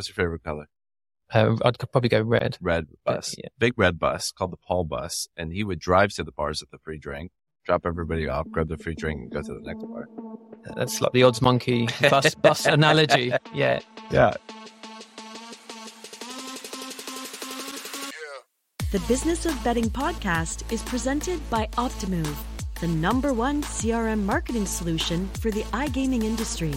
What's your favorite color? Uh, I'd probably go red. Red bus. yeah. Big red bus called the Paul bus. And he would drive to the bars with the free drink, drop everybody off, grab the free drink, and go to the next bar. That's like the OddsMonkey bus bus analogy. Yeah. Yeah. The Business of Betting podcast is presented by Optimove, the number one CRM marketing solution for the iGaming industry.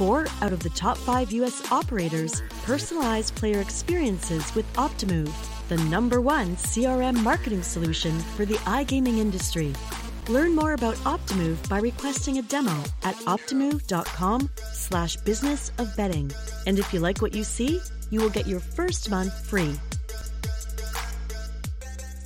Four out of the top five U.S. operators personalize player experiences with Optimove, the number one CRM marketing solution for the iGaming industry. Learn more about Optimove by requesting a demo at optimove.com slash business of betting. And if you like what you see, you will get your first month free.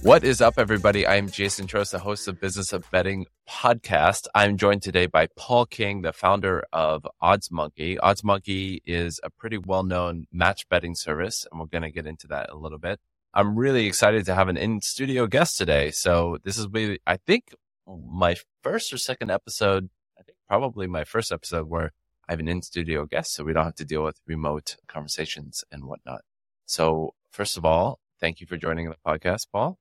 What is up, everybody? I'm Jason Trost, the host of Business of Betting podcast. I'm joined today by Paul King, the founder of OddsMonkey. Odds Monkey is a pretty well-known match betting service, and we're going to get into that a little bit. I'm really excited to have an in-studio guest today. So this is maybe, I think, my first or second episode. I think probably my first episode where I have an in-studio guest, so we don't have to deal with remote conversations and whatnot. So first of all, thank you for joining the podcast, Paul.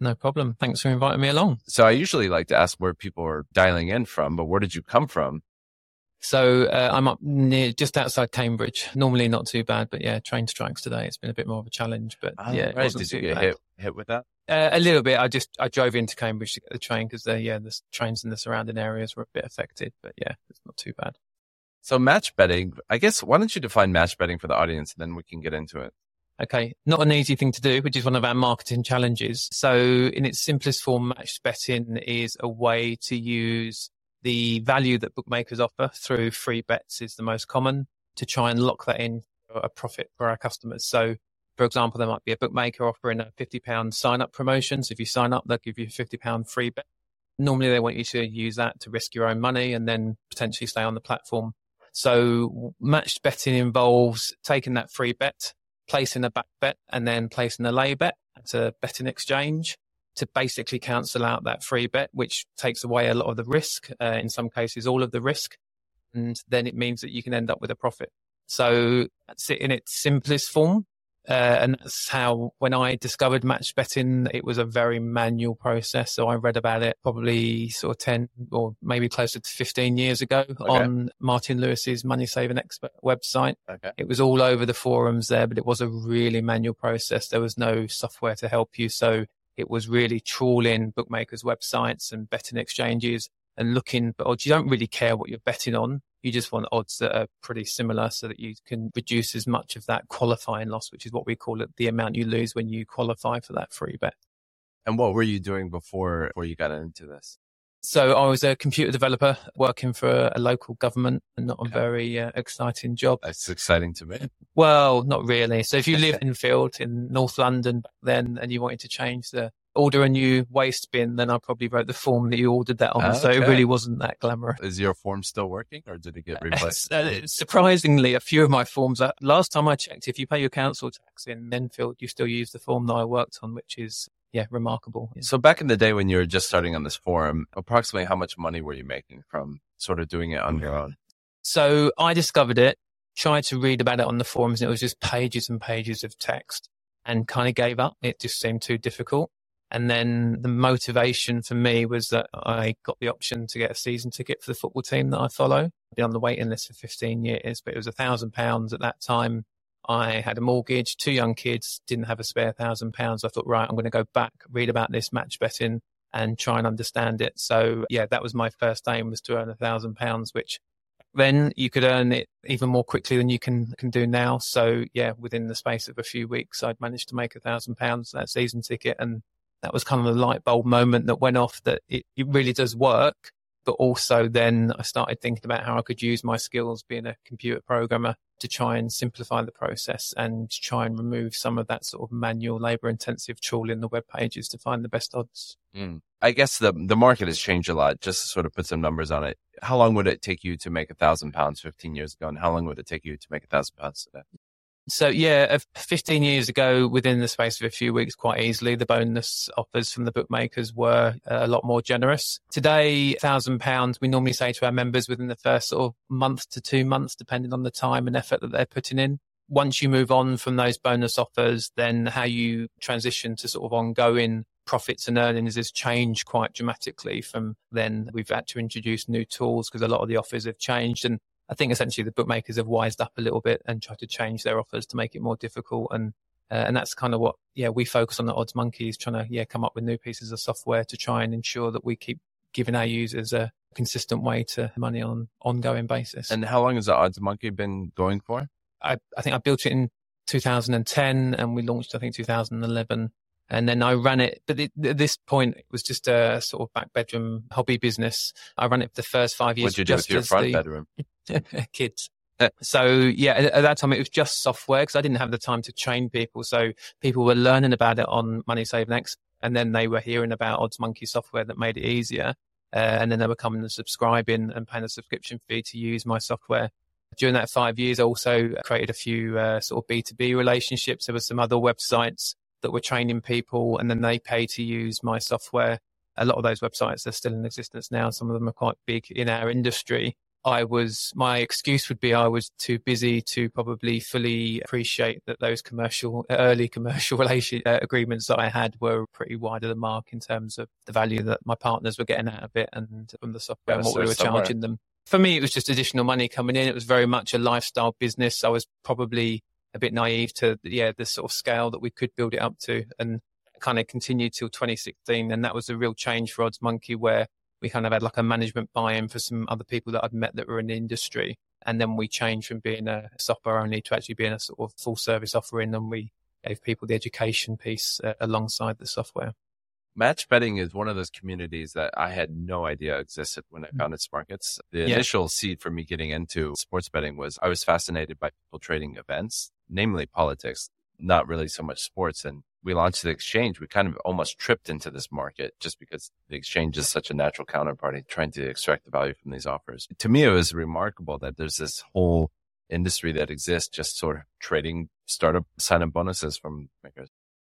No problem. Thanks for inviting me along. So I usually like to ask where people are dialing in from, but where did you come from? So uh, I'm up near just outside Cambridge. Normally not too bad, but yeah, train strikes today. It's been a bit more of a challenge, but Oh, yeah, right. Did you get bad. hit hit with that? Uh, a little bit. I just I drove into Cambridge to get the train because the yeah the trains in the surrounding areas were a bit affected, but yeah, it's not too bad. So match betting, I guess. Why don't you define match betting for the audience, and then we can get into it. Okay, not an easy thing to do, which is one of our marketing challenges. So, in its simplest form, match betting is a way to use the value that bookmakers offer through free bets is the most common to try and lock that in for a profit for our customers. So, for example, there might be a bookmaker offering a £50 sign up promotion. So, if you sign up, they'll give you a £50 free bet. Normally, they want you to use that to risk your own money and then potentially stay on the platform. So, matched betting involves taking that free bet, placing a back bet and then placing a lay bet at a betting exchange to basically cancel out that free bet, which takes away a lot of the risk, uh, in some cases, all of the risk. And then it means that you can end up with a profit. So that's it in its simplest form. Uh, and that's how, when I discovered match betting, it was a very manual process. So I read about it probably sort of 10 or maybe closer to 15 years ago on Martin Lewis's Money Saving Expert website. Okay. It was all over the forums there, but it was a really manual process. There was no software to help you. So it was really trawling bookmakers' websites and betting exchanges and looking, but. You don't really care what you're betting on. You just want odds that are pretty similar so that you can reduce as much of that qualifying loss, which is what we call it, the amount you lose when you qualify for that free bet. And what were you doing before before you got into this? So I was a computer developer working for a local government and not a very uh, exciting job. That's exciting to me. Well, not really. So if you live Enfield in North London back then and you wanted to change the order a new waste bin, then I probably wrote the form that you ordered that on. So it really wasn't that glamorous. Is your form still working, or did it get replaced? Uh, surprisingly, a few of my forms, last time I checked, if you pay your council tax in Enfield, you still use the form that I worked on, which is, yeah, remarkable. So back in the day when you were just starting on this forum, approximately how much money were you making from sort of doing it on your own? So I discovered it, tried to read about it on the forums, and it was just pages and pages of text and kind of gave up. It just seemed too difficult. And then the motivation for me was that I got the option to get a season ticket for the football team that I follow. I've been on the waiting list for 15 years, but it was a thousand pounds at that time. I had a mortgage, two young kids, didn't have a spare thousand pounds. I thought, right, I'm going to go back, read about this match betting and try and understand it. So yeah, that was my first aim was to earn a thousand pounds, which then you could earn it even more quickly than you can can do now. So yeah, within the space of a few weeks, I'd managed to make a thousand pounds that season ticket, and that was kind of the light bulb moment that went off that it, it really does work. But also then I started thinking about how I could use my skills being a computer programmer to try and simplify the process and try and remove some of that sort of manual labor intensive trawling the web pages to find the best odds. Mm. I guess the the market has changed a lot. Just to sort of put some numbers on it, how long would it take you to make a thousand pounds 15 years ago, and how long would it take you to make a thousand pounds today? So yeah, 15 years ago, within the space of a few weeks, quite easily, the bonus offers from the bookmakers were uh, a lot more generous. Today, thousand pounds, we normally say to our members within the first sort of month to two months, depending on the time and effort that they're putting in. once you move on from those bonus offers, then how you transition to sort of ongoing profits and earnings has changed quite dramatically from then. We've had to introduce new tools because a lot of the offers have changed. And I think essentially the bookmakers have wised up a little bit and tried to change their offers to make it more difficult. And uh, and that's kind of what yeah we focus on the OddsMonkey's trying to yeah come up with new pieces of software to try and ensure that we keep giving our users a consistent way to money on ongoing basis. And how long has the OddsMonkey been going for? I, I think I built it in 2010 and we launched I think 2011 and then I ran it. But it, at this point, it was just a sort of back bedroom hobby business. I ran it for the first five years. What did you do with your front the, bedroom? kids. so yeah, at that time it was just software because I didn't have the time to train people. So people were learning about it on Money Saving X, and then they were hearing about OddsMonkey software that made it easier. Uh, and then they were coming and subscribing and paying a subscription fee to use my software. During that five years, I also created a few uh, sort of B2B relationships. There were some other websites that were training people and then they pay to use my software. A lot of those websites are still in existence now. Some of them are quite big in our industry. I was, my excuse would be I was too busy to probably fully appreciate that those commercial, early commercial relation uh, agreements that I had were pretty wide of the mark in terms of the value that my partners were getting out of it and from the software and what we were somewhere. charging them. For me, it was just additional money coming in. It was very much a lifestyle business. I was probably a bit naive to yeah the sort of scale that we could build it up to, and kind of continued till 2016. And that was a real change for OddsMonkey, where we kind of had like a management buy-in for some other people that I'd met that were in the industry, and then we changed from being a software only to actually being a sort of full service offering, and we gave people the education piece uh, alongside the software. Match betting is one of those communities that I had no idea existed when I mm. founded Smarkets. The yeah. initial seed for me getting into sports betting was I was fascinated by people trading events namely politics, not really so much sports. And we launched the exchange. We kind of almost tripped into this market just because the exchange is such a natural counterparty trying to extract the value from these offers. To me, it was remarkable that there's this whole industry that exists just sort of trading startup sign up bonuses from makers.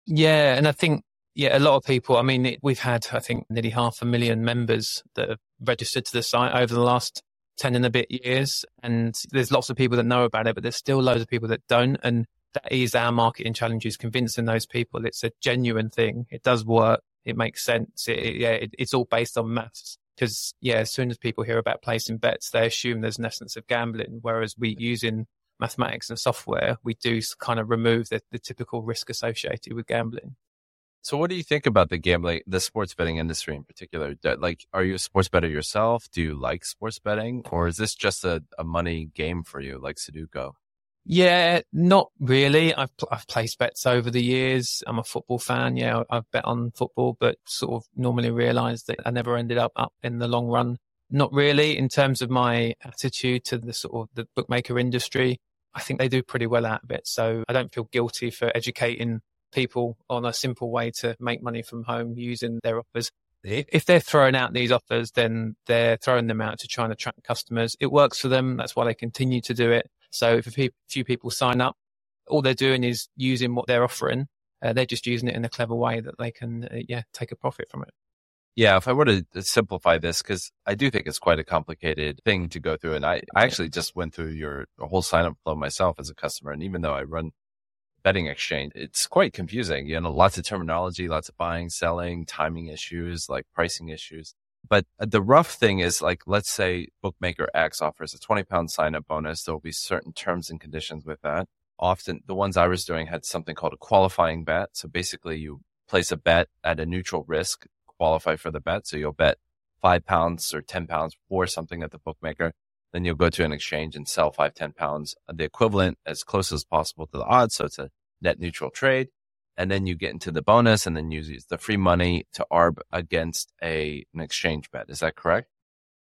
Yeah. And I think, yeah, a lot of people, I mean, it, we've had, I think, nearly half a million members that have registered to the site over the last 10 and a bit years. And there's lots of people that know about it, but there's still loads of people that don't. And that is our marketing challenge is convincing those people it's a genuine thing. It does work. It makes sense. It, it, yeah, it, it's all based on maths. Because yeah, as soon as people hear about placing bets, they assume there's an essence of gambling. Whereas we using mathematics and software, we do kind of remove the, the typical risk associated with gambling. So, what do you think about the gambling, the sports betting industry in particular? Like, are you a sports bettor yourself? Do you like sports betting, or is this just a, a money game for you, like Sudoku? Yeah, not really. I've I've placed bets over the years. I'm a football fan. Yeah, I've bet on football, but sort of normally realised that I never ended up up in the long run. Not really in terms of my attitude to the sort of the bookmaker industry. I think they do pretty well out of it. So I don't feel guilty for educating people on a simple way to make money from home using their offers. If they're throwing out these offers, then they're throwing them out to try and attract customers. It works for them. That's why they continue to do it. So if a few people sign up, all they're doing is using what they're offering. Uh, they're just using it in a clever way that they can, uh, yeah, take a profit from it. Yeah, if I were to simplify this, because I do think it's quite a complicated thing to go through. And I, I actually just went through your whole sign up flow myself as a customer. And even though I run betting exchange, it's quite confusing. You know, lots of terminology, lots of buying, selling, timing issues, like pricing issues. But uh, the rough thing is like, let's say bookmaker X offers a 20 pound sign up bonus. There will be certain terms and conditions with that. Often the ones I was doing had something called a qualifying bet. So basically you place a bet at a neutral risk, qualify for the bet. So you'll bet five pounds or 10 pounds for something at the bookmaker. Then you'll go to an exchange and sell five, 10 pounds, the equivalent as close as possible to the odds. So it's a net neutral trade. And then you get into the bonus and then you use the free money to arb against a, an exchange bet. Is that correct?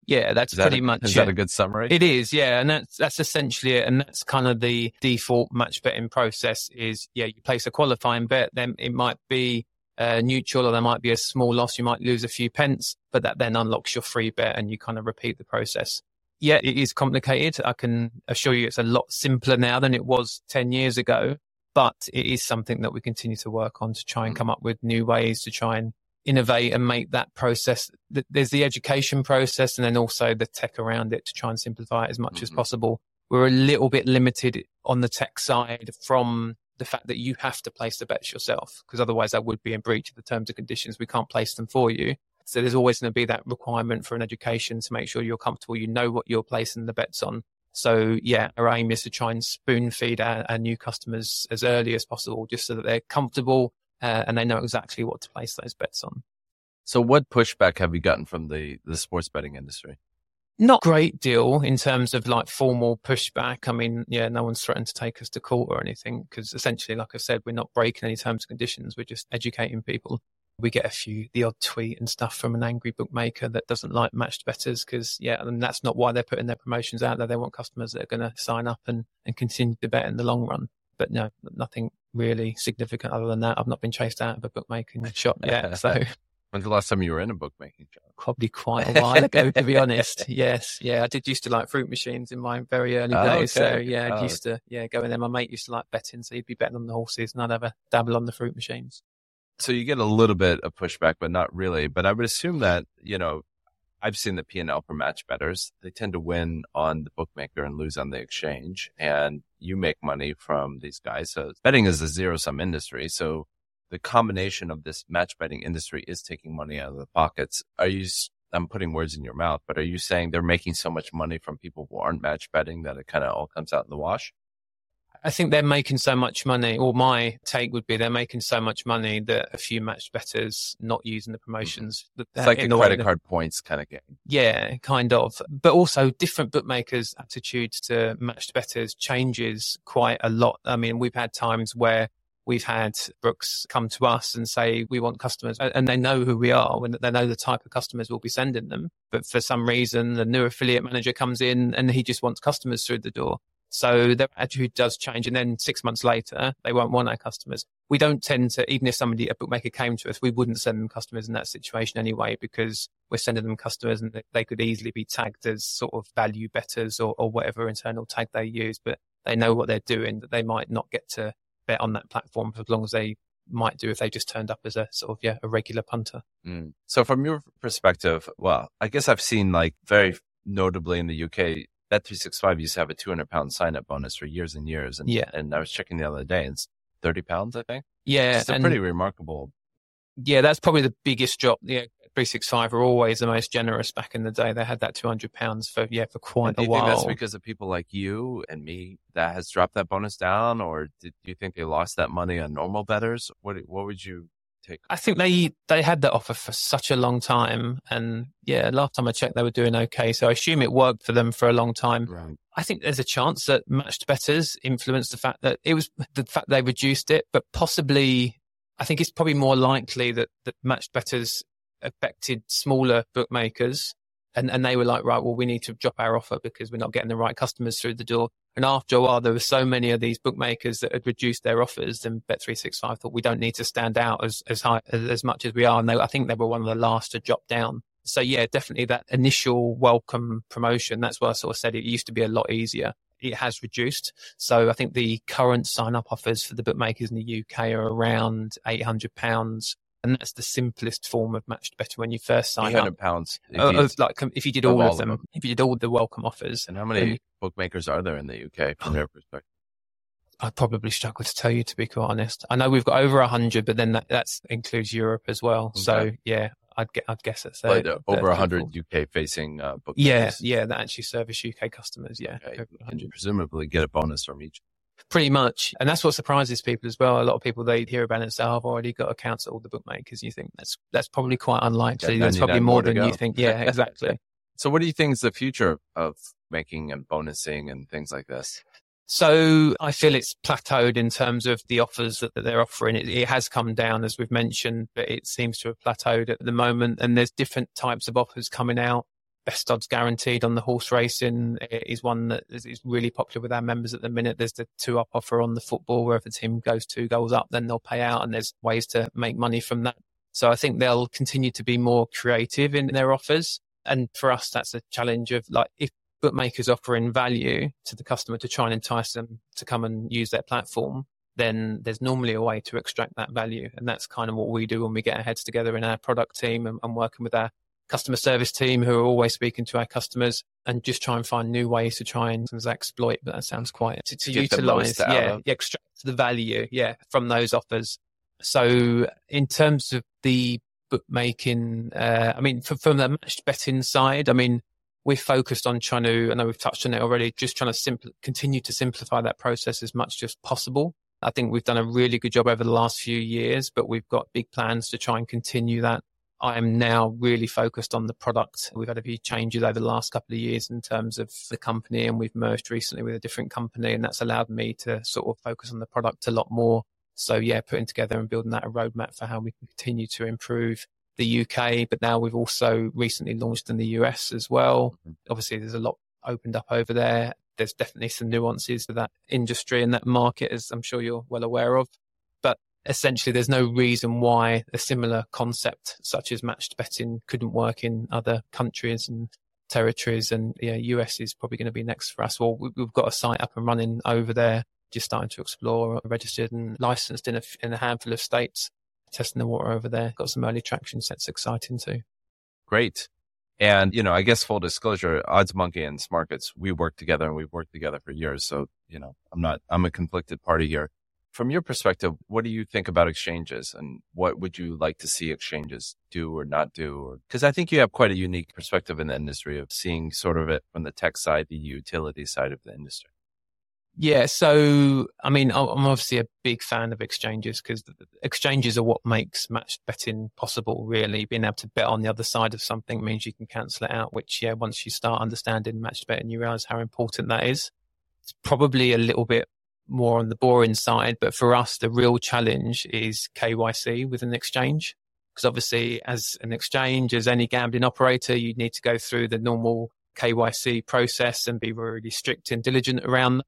Yeah, that's that pretty a, much. Is it. that a good summary? It is, yeah, and that's that's essentially it, and that's kind of the default match betting process. Is yeah, you place a qualifying bet, then it might be uh, neutral, or there might be a small loss. You might lose a few pence, but that then unlocks your free bet, and you kind of repeat the process yeah, it is complicated. I can assure you it's a lot simpler now than it was 10 years ago, but it is something that we continue to work on to try and mm. come up with new ways to try and innovate and make that process. There's the education process and then also the tech around it to try and simplify it as much mm-hmm. as possible we're a little bit limited on the tech side from the fact that you have to place the bets yourself, because otherwise that would be in breach of the terms and conditions. We can't place them for you. So there's always going to be that requirement for an education to make sure you're comfortable, you know what you're placing the bets on. So yeah, our aim is to try and spoon feed our, our new customers as early as possible, just so that they're comfortable uh, and they know exactly what to place those bets on. So what pushback have you gotten from the, the sports betting industry? Not great deal in terms of like formal pushback. I mean, yeah, no one's threatened to take us to court or anything because essentially, like I said, we're not breaking any terms and conditions. We're just educating people. We get a few, the odd tweet and stuff from an angry bookmaker that doesn't like matched betters because, yeah, and that's not why they're putting their promotions out there. They want customers that are going to sign up and, and continue to bet in the long run. But no, nothing really significant other than that. I've not been chased out of a bookmaking shop yet. So When's the last time you were in a bookmaking shop? Probably quite a while ago, to be honest. Yes, yeah, I did used to like fruit machines in my very early Oh, days. okay. So yeah, I Oh. used to yeah go in there. My mate used to like betting, so he'd be betting on the horses, and I'd have a dabble on the fruit machines. So you get a little bit of pushback, but not really. But I would assume that, you know, I've seen the P&L for match betters. They tend to win on the bookmaker and lose on the exchange. And you make money from these guys. So betting is a zero sum industry. So the combination of this match betting industry is taking money out of the pockets. Are you, I'm putting words in your mouth, but are you saying they're making so much money from people who aren't match betting that it kind of all comes out in the wash? I think they're making so much money, or my take would be they're making so much money that a few match betters not using the mm-hmm. promotions. that- It's like the credit card points kind of game. Yeah, kind of. But also different bookmakers' attitudes to matched betters changes quite a lot. I mean, we've had times where we've had Brooks come to us and say, we want customers and they know who we are and they know the type of customers we'll be sending them. But for some reason, the new affiliate manager comes in and he just wants customers through the door. So their attitude does change. And then six months later, they won't want our customers. We don't tend to, even if somebody, a bookmaker came to us, we wouldn't send them customers in that situation anyway, because we're sending them customers and they- could easily be tagged as sort of value betters or, or whatever internal tag they use, but they know what they're doing, that they might not get to bet on that platform for as long as they might do if they just turned up as a sort of, yeah, a regular punter. Mm. So from your perspective, well, I guess I've seen like very notably in the UK, Bet365 used to have a 200 pound sign up bonus for years and years. And, Yeah. and I was checking the other day and it's 30 pounds, I think. Yeah. It's pretty remarkable. yeah, that's probably the biggest drop. Yeah. 365 were always the most generous back in the day. They had that 200 pounds for, yeah, for quite a you while. think that's because of people like you and me that has dropped that bonus down? Or did, do you think they lost that money on normal betters? What, what would you take? I think they they had that offer for such a long time, and yeah, last time I checked, they were doing okay. So I assume it worked for them for a long time. Right. I think there's a chance that matched betters influenced the fact that it was the fact they reduced it, but possibly, I think it's probably more likely that that matched betters affected smaller bookmakers. And, and they were like, right, well, we need to drop our offer because we're not getting the right customers through the door. And after a while, there were so many of these bookmakers that had reduced their offers, and Bet365 thought we don't need to stand out as, as high, as, as much as we are. And they, I think they were one of the last to drop down. So yeah, definitely that initial welcome promotion. That's why I sort of said it used to be a lot easier. It has reduced. So I think the current sign up offers for the bookmakers in the UK are around £800. And that's the simplest form of matched better when you first sign up. 800 pounds. if Uh, of like um, if you did all of them, them. if you did all the welcome offers, and how many bookmakers are there in the UK from your perspective? I'd probably struggle to tell you to be quite honest. I know we've got over a hundred, but then that that's includes Europe as well. So yeah, I'd get I'd guess it's Like, over 100. UK facing uh, bookmakers. Yeah, yeah, that actually service UK customers. Yeah, Okay. over And 100. presumably get a bonus from each. Pretty much. And that's what surprises people as well. A lot of people they hear about it and say, oh, "I've already got accounts at all the bookmakers." You think that's that's probably quite unlikely. Got There's probably more more than you think. Yeah, exactly. So what do you think is the future of making and bonusing and things like this? So I feel it's plateaued in terms of the offers that, that they're offering. It, it has come down, as we've mentioned, but it seems to have plateaued at the moment. And there's different types of offers coming out. Best odds guaranteed on the horse racing eh, is one that is, is really popular with our members at the minute. There's the two up offer on the football, where if a team goes two goals up, then they'll pay out, and there's ways to make money from that. So I think they'll continue to be more creative in their offers. And for us, that's a challenge of like, if bookmakers offering value to the customer to try and entice them to come and use their platform, then there's normally a way to extract that value. And that's kind of what we do when we get our heads together in our product team and, and working with our customer service team who are always speaking to our customers and just try and find new ways to try and exploit. But that sounds quite to, to utilize, yeah, extract the value, yeah, from those offers. So in terms of the bookmaking, uh, I mean, for, from the matched betting side, I mean, we're focused on trying to, I know we've touched on it already, just trying to simpl- continue to simplify that process as much as possible. I think we've done a really good job over the last few years, but we've got big plans to try and continue that I am now really focused on the product. We've had a few changes over the last couple of years in terms of the company, and we've merged recently with a different company, and that's allowed me to sort of focus on the product a lot more. So, yeah, putting together and building that a roadmap for how we can continue to improve the UK, but now we've also recently launched in the US as well. Mm-hmm. Obviously, there's a lot opened up over there. There's definitely some nuances to that industry and that market, as I'm sure you're well aware of essentially there's no reason why a similar concept such as matched betting couldn't work in other countries and territories. And yeah us is probably going to be next for us. Well we've got a site up and running over there just starting to explore registered and licensed in a, in a handful of states testing the water over there. Got some early traction so that's exciting too. Great. And you know i guess full disclosure OddsMonkey and smarkets we work together and we've worked together for years. So you know i'm not i'm a conflicted party here from your perspective, what do you think about exchanges and what would you like to see exchanges do or not do? Because I think you have quite a unique perspective in the industry of seeing sort of it from the tech side, the utility side of the industry. Yeah. So, I mean, I'm obviously a big fan of exchanges because exchanges are what makes match betting possible, really. Being able to bet on the other side of something means you can cancel it out, which, yeah, once you start understanding match betting, you realize how important that is. It's probably a little bit more on the boring side. But for us, the real challenge is KYC with an exchange. Because obviously, as an exchange, as any gambling operator, you need to go through the normal KYC process and be really strict and diligent around.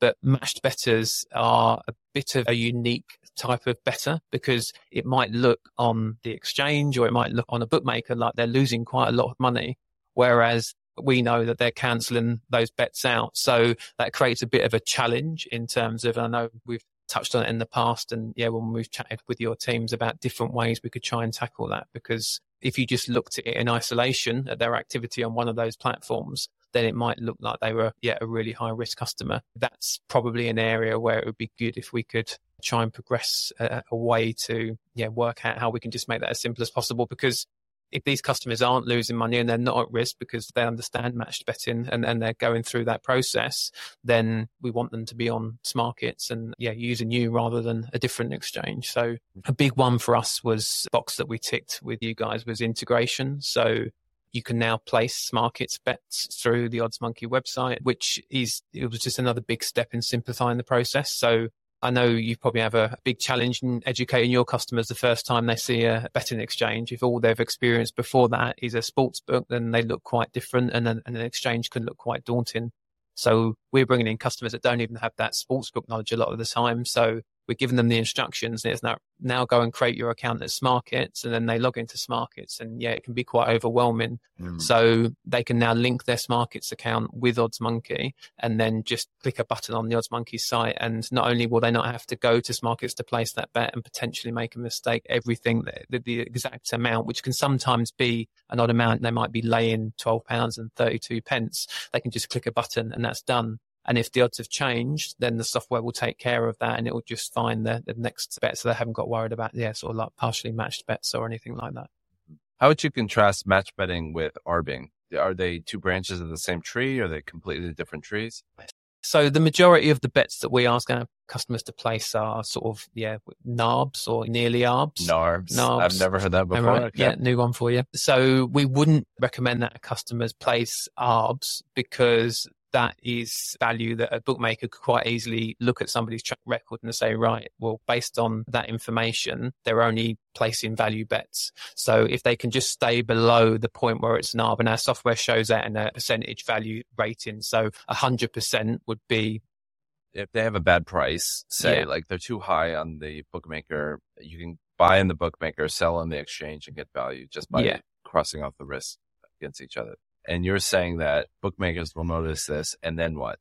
But matched betters are a bit of a unique type of better because it might look on the exchange or it might look on a bookmaker like they're losing quite a lot of money. Whereas we know that they're cancelling those bets out. So that creates a bit of a challenge in terms of, I know we've touched on it in the past and yeah, when we've chatted with your teams about different ways we could try and tackle that, because if you just looked at it in isolation at their activity on one of those platforms, then it might look like they were, yeah, a really high risk customer. That's probably an area where it would be good if we could try and progress a, a way to, yeah, work out how we can just make that as simple as possible because if these customers aren't losing money and they're not at risk because they understand matched betting and, and they're going through that process, then we want them to be on Smarkets and yeah, using you rather than a different exchange. So a big one for us was box that we ticked with you guys was integration. So you can now place Smarkets bets through the OddsMonkey website, which is, it was just another big step in simplifying the process. So I know you probably have a big challenge in educating your customers the first time they see a betting exchange. If all they've experienced before that is a sports book, then they look quite different and an, and an exchange can look quite daunting. So we're bringing in customers that don't even have that sports book knowledge a lot of the time. So we're giving them the instructions. It's now, now go and create your account at Smarkets and then they log into Smarkets and yeah, it can be quite overwhelming. Mm. So they can now link their Smarkets account with OddsMonkey and then just click a button on the OddsMonkey site. And not only will they not have to go to Smarkets to place that bet and potentially make a mistake, everything, the, the exact amount, which can sometimes be an odd amount. They might be laying 12 pounds and 32 pence. They can just click a button and that's done. And if the odds have changed, then the software will take care of that and it will just find the, the next bet. So they haven't got worried about, yeah, sort of like partially matched bets or anything like that. How would you contrast match betting with arbing? Are they two branches of the same tree? Or Are they completely different trees? So the majority of the bets that we ask our customers to place are sort of yeah NARBs or nearly ARBs. NARBs. NARBs. I've never heard that before. Right? Okay. Yeah, new one for you. So we wouldn't recommend that customers place ARBs because that is value that a bookmaker could quite easily look at somebody's track record and say, right, well, based on that information, they're only placing value bets. So if they can just stay below the point where it's NARB, and our software shows that in a percentage value rating. So 100% would be. If they have a bad price, say yeah. like they're too high on the bookmaker, you can buy in the bookmaker, sell on the exchange and get value just by yeah. crossing off the risk against each other. And you're saying that bookmakers will notice this and then what?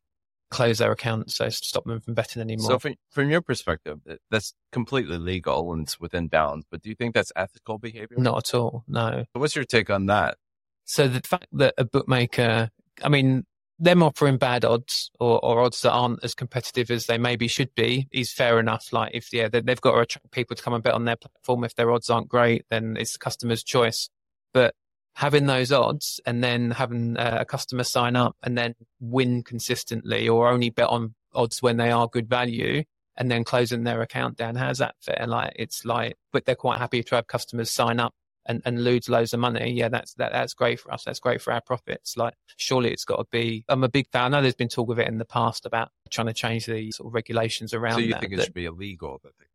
close their accounts, so stop them from betting anymore. So, from, from your perspective, that's completely legal and it's within bounds. But do you think that's ethical behavior? Not at all. No. What's your take on that? So the fact that a bookmaker, I mean, them offering bad odds or, or, odds that aren't as competitive as they maybe should be is fair enough. Like if yeah, they, have got to attract people to come and bet on their platform. If their odds aren't great, then it's the customer's choice. But having those odds and then having uh, a customer sign up and then win consistently or only bet on odds when they are good value and then closing their account down. How's that fair? Like it's like, but they're quite happy to have customers sign up and, and lose loads of money. Yeah, that's, that, that's great for us. That's great for our profits. Like surely it's got to be, I'm a big fan. I know there's been talk of it in the past about trying to change the sort of regulations around So you that, think it that, should be illegal? That they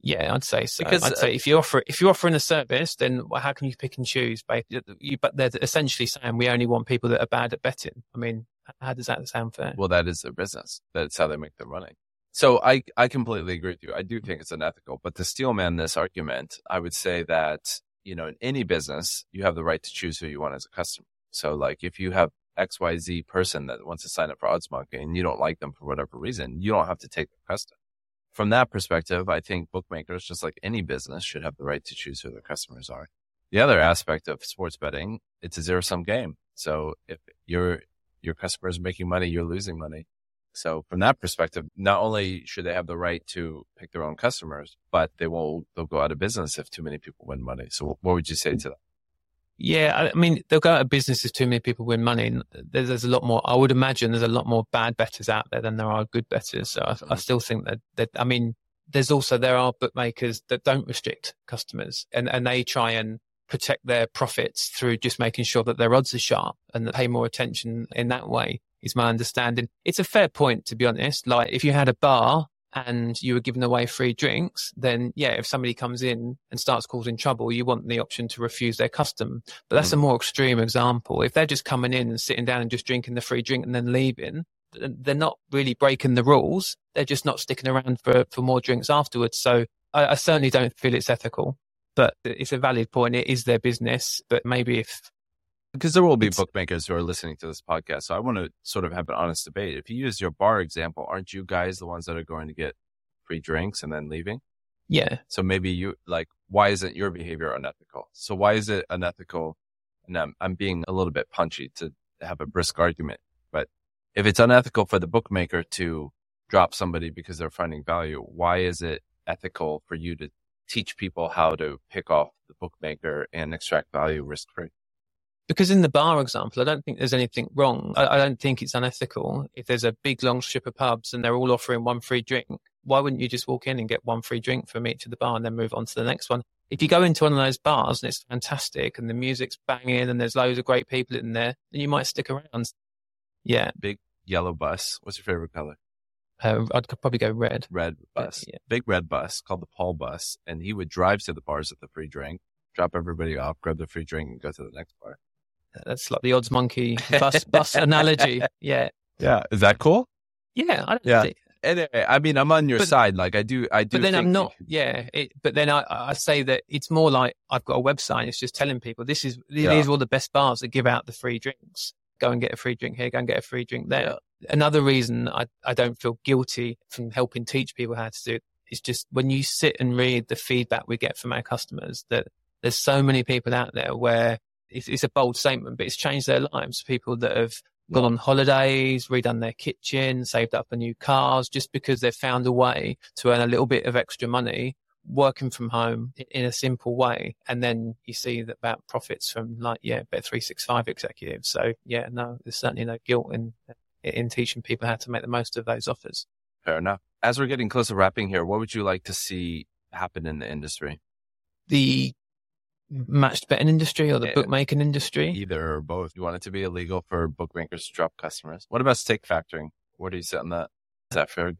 yeah, I'd say so. Because, I'd say uh, if you offer if you're offering a service, then how can you pick and choose? But they're essentially saying we only want people that are bad at betting. I mean, how does that sound fair? Well, that is their business. That's how they make their money. So I, I completely agree with you. I do think it's unethical, but to steelman this argument, I would say that, you know, in any business, you have the right to choose who you want as a customer. So like if you have XYZ person that wants to sign up for OddsMonkey and you don't like them for whatever reason, you don't have to take their custom. From that perspective, I think bookmakers, just like any business, should have the right to choose who their customers are. The other aspect of sports betting, it's a zero sum game. So if your your customer is making money, you're losing money. So from that perspective, not only should they have the right to pick their own customers, but they won't they'll go out of business if too many people win money. So what would you say hmm. to that? Yeah, I mean, they'll go out of business if too many people win money. There's, there's, a lot more, I would imagine there's a lot more bad betters out there than there are good betters. So I, I still think that, that, I mean, there's also, there are bookmakers that don't restrict customers and, and they try and protect their profits through just making sure that their odds are sharp and that pay more attention in that way is my understanding. It's a fair point, to be honest. Like if you had a bar and you were giving away free drinks, then yeah, if somebody comes in and starts causing trouble, you want the option to refuse their custom. But that's mm. a more extreme example. If they're just coming in and sitting down and just drinking the free drink and then leaving, they're not really breaking the rules. They're just not sticking around for, for more drinks afterwards. So I, I certainly don't feel it's ethical, but it's a valid point. It is their business, but maybe if because there will be bookmakers who are listening to this podcast. So I want to sort of have an honest debate. If you use your bar example, aren't you guys the ones that are going to get free drinks and then leaving? Yeah. So maybe you like, why isn't your behavior unethical? So why is it unethical? And I'm, I'm being a little bit punchy to have a brisk argument, but if it's unethical for the bookmaker to drop somebody because they're finding value, why is it ethical for you to teach people how to pick off the bookmaker and extract value risk free? Because in the bar example, I don't think there's anything wrong. I, I, don't think it's unethical. If there's a big long strip of pubs and they're all offering one free drink, why wouldn't you just walk in and get one free drink from each of the bar and then move on to the next one? If you go into one of those bars and it's fantastic and the music's banging and there's loads of great people in there, then you might stick around. Yeah. Big yellow bus. What's your favorite color? Uh, I'd probably go red. Red bus. Yeah. Big red bus called the Paul bus. And he would drive to the bars with the free drink, drop everybody off, grab the free drink and go to the next bar. That's like the OddsMonkey bus bus analogy. Yeah. Yeah. Is that cool? Yeah. I yeah. Think, anyway, I mean, I'm on your but, side. Like I do, I do. But then I'm not. Yeah. It, but then I, I say that it's more like I've got a website. It's just telling people this is these yeah. are all the best bars that give out the free drinks. Go and get a free drink here. Go and get a free drink there. Yeah. Another reason I I don't feel guilty from helping teach people how to do it is just when you sit and read the feedback we get from our customers that there's so many people out there where it's, it's a bold statement, but it's changed their lives. People that have gone on holidays, redone their kitchen, saved up for new cars, just because they've found a way to earn a little bit of extra money working from home in a simple way. And then you see that about profits from like, yeah, Bet365 executives. So yeah, no, there's certainly no guilt in, in teaching people how to make the most of those offers. Fair enough. As we're getting close to wrapping here, what would you like to see happen in the industry? The matched betting industry or the yeah, bookmaking industry? Either or both. You want it to be illegal for bookmakers to drop customers. What about stake factoring? Where do you sit on that? Is that fair?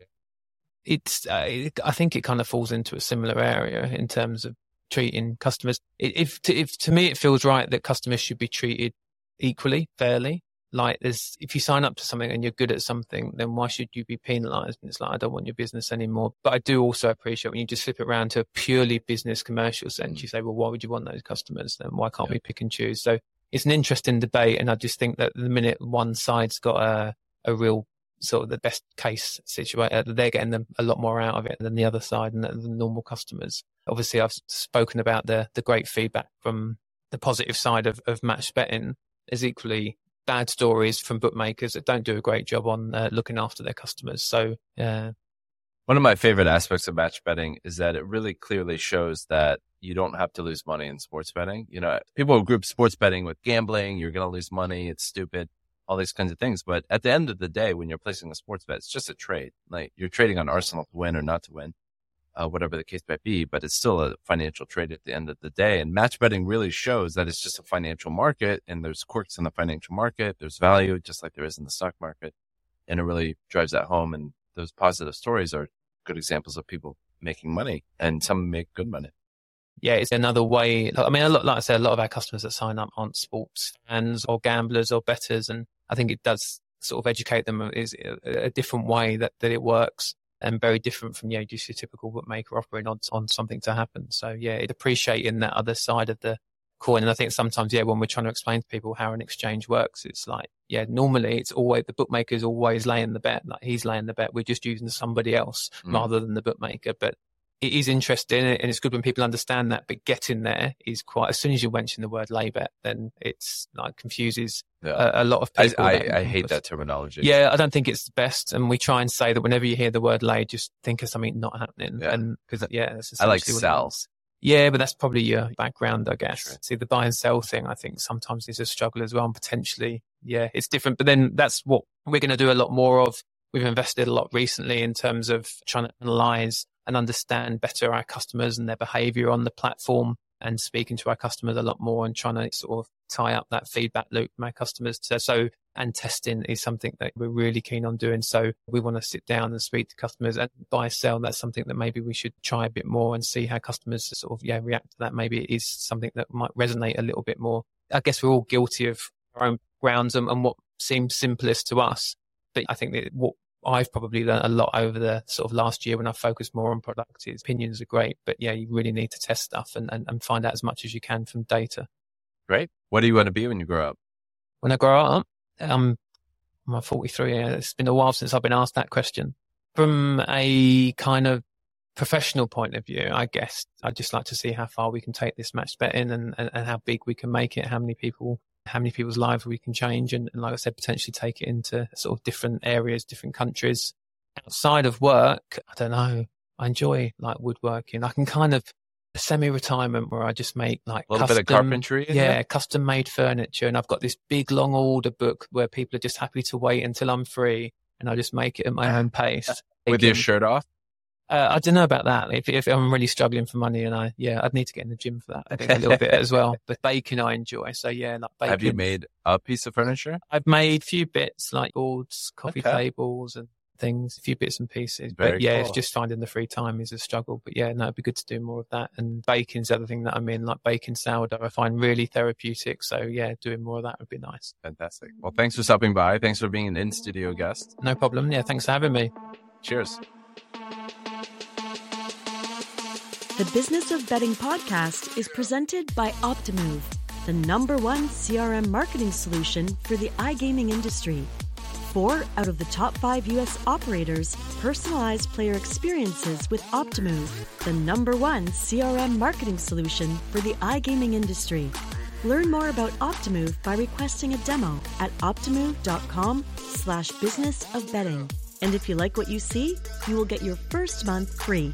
It's. Uh, it, I think it kind of falls into a similar area in terms of treating customers. If to, if to me it feels right that customers should be treated equally, fairly like there's if you sign up to something and you're good at something then why should you be penalized and it's like i don't want your business anymore but i do also appreciate when you just flip it around to a purely business commercial sense you say well why would you want those customers then why can't yeah. we pick and choose so it's an interesting debate and i just think that the minute one side's got a a real sort of the best case situation. Uh, they're getting them a lot more out of it than the other side and the, the normal customers. Obviously, I've spoken about the the great feedback from the positive side of, of match betting. is equally bad stories from bookmakers that don't do a great job on uh, looking after their customers. So, yeah. One of my favorite aspects of match betting is that it really clearly shows that you don't have to lose money in sports betting. You know, people group sports betting with gambling. You're going to lose money. It's stupid all these kinds of things. But at the end of the day, when you're placing a sports bet, it's just a trade. Like you're trading on Arsenal to win or not to win, uh, whatever the case might be. But it's still a financial trade at the end of the day. And match betting really shows that it's just a financial market, and there's quirks in the financial market. There's value, just like there is in the stock market, and it really drives that home. And those positive stories are good examples of people making money, and some make good money yeah, it's another way. I mean, a lot, like I said, a lot of our customers that sign up aren't sports fans or gamblers or betters, and I think it does sort of educate them is a, a different way that, that it works and very different from, you know, just your typical bookmaker offering odds on something to happen. So yeah, it appreciating that other side of the coin. And I think sometimes, yeah, when we're trying to explain to people how an exchange works, it's like, yeah, normally it's always the bookmaker is always laying the bet. Like he's laying the bet. We're just using somebody else mm. rather than the bookmaker. But it is interesting and it's good when people understand that, but getting there is quite, as soon as you mention the word lay bet, then it's like confuses yeah. a, a, lot of people. I, I, I hate that terminology. Yeah, I don't think it's the best. And we try and say that whenever you hear the word lay, just think of something not happening. Yeah. And because, yeah, I like sell. Yeah, but that's probably your background, I guess. See, the buy and sell thing, I think sometimes is a struggle as well. And potentially, yeah, it's different. But then that's what we're going to do a lot more of. We've invested a lot recently in terms of trying to analyze and understand better our customers and their behavior on the platform and speaking to our customers a lot more and trying to sort of tie up that feedback loop from our customers. To, so, and testing is something that we're really keen on doing. So we want to sit down and speak to customers and buy, sell. That's something that maybe we should try a bit more and see how customers sort of, yeah, react to that. Maybe it is something that might resonate a little bit more. I guess we're all guilty of our own grounds and, and what seems simplest to us. But I think that what I've probably learned a lot over the sort of last year when I focused more on product. His opinions are great, but yeah, you really need to test stuff and, and, and find out as much as you can from data. Great. What do you want to be when you grow up? When I grow up, um, I'm 43. It's been a while since I've been asked that question. From a kind of professional point of view, I guess I'd just like to see how far we can take this match betting and, and, and how big we can make it, how many people how many people's lives we can change and, and, like I said, potentially take it into sort of different areas, different countries. Outside of work, I don't know. I enjoy like woodworking. I can kind of semi-retirement where I just make like a little custom, bit of carpentry. Yeah, custom made furniture, and I've got this big long order book where people are just happy to wait until I'm free, and I just make it at my own pace. With your shirt off? Uh, I don't know about that. If, if I'm really struggling for money, and I yeah, I'd need to get in the gym for that. I think a little bit as well. But baking I enjoy. So yeah, like baking. Have you made a piece of furniture? I've made a few bits like boards, coffee okay. tables, and things, a few bits and pieces. Very but yeah, cool. it's just finding the free time is a struggle. But yeah, no, it'd be good to do more of that. And baking's the other thing that I'm in, like baking sourdough, I find really therapeutic. So yeah, doing more of that would be nice. Fantastic. Well, thanks for stopping by. Thanks for being an in studio guest. No problem. Yeah, thanks for having me. Cheers. The Business of Betting podcast is presented by Optimove, the number one CRM marketing solution for the iGaming industry. Four out of the top five U.S. operators personalize player experiences with Optimove, the number one CRM marketing solution for the iGaming industry. Learn more about Optimove by requesting a demo at optimove.com slash business of betting. And if you like what you see, you will get your first month free.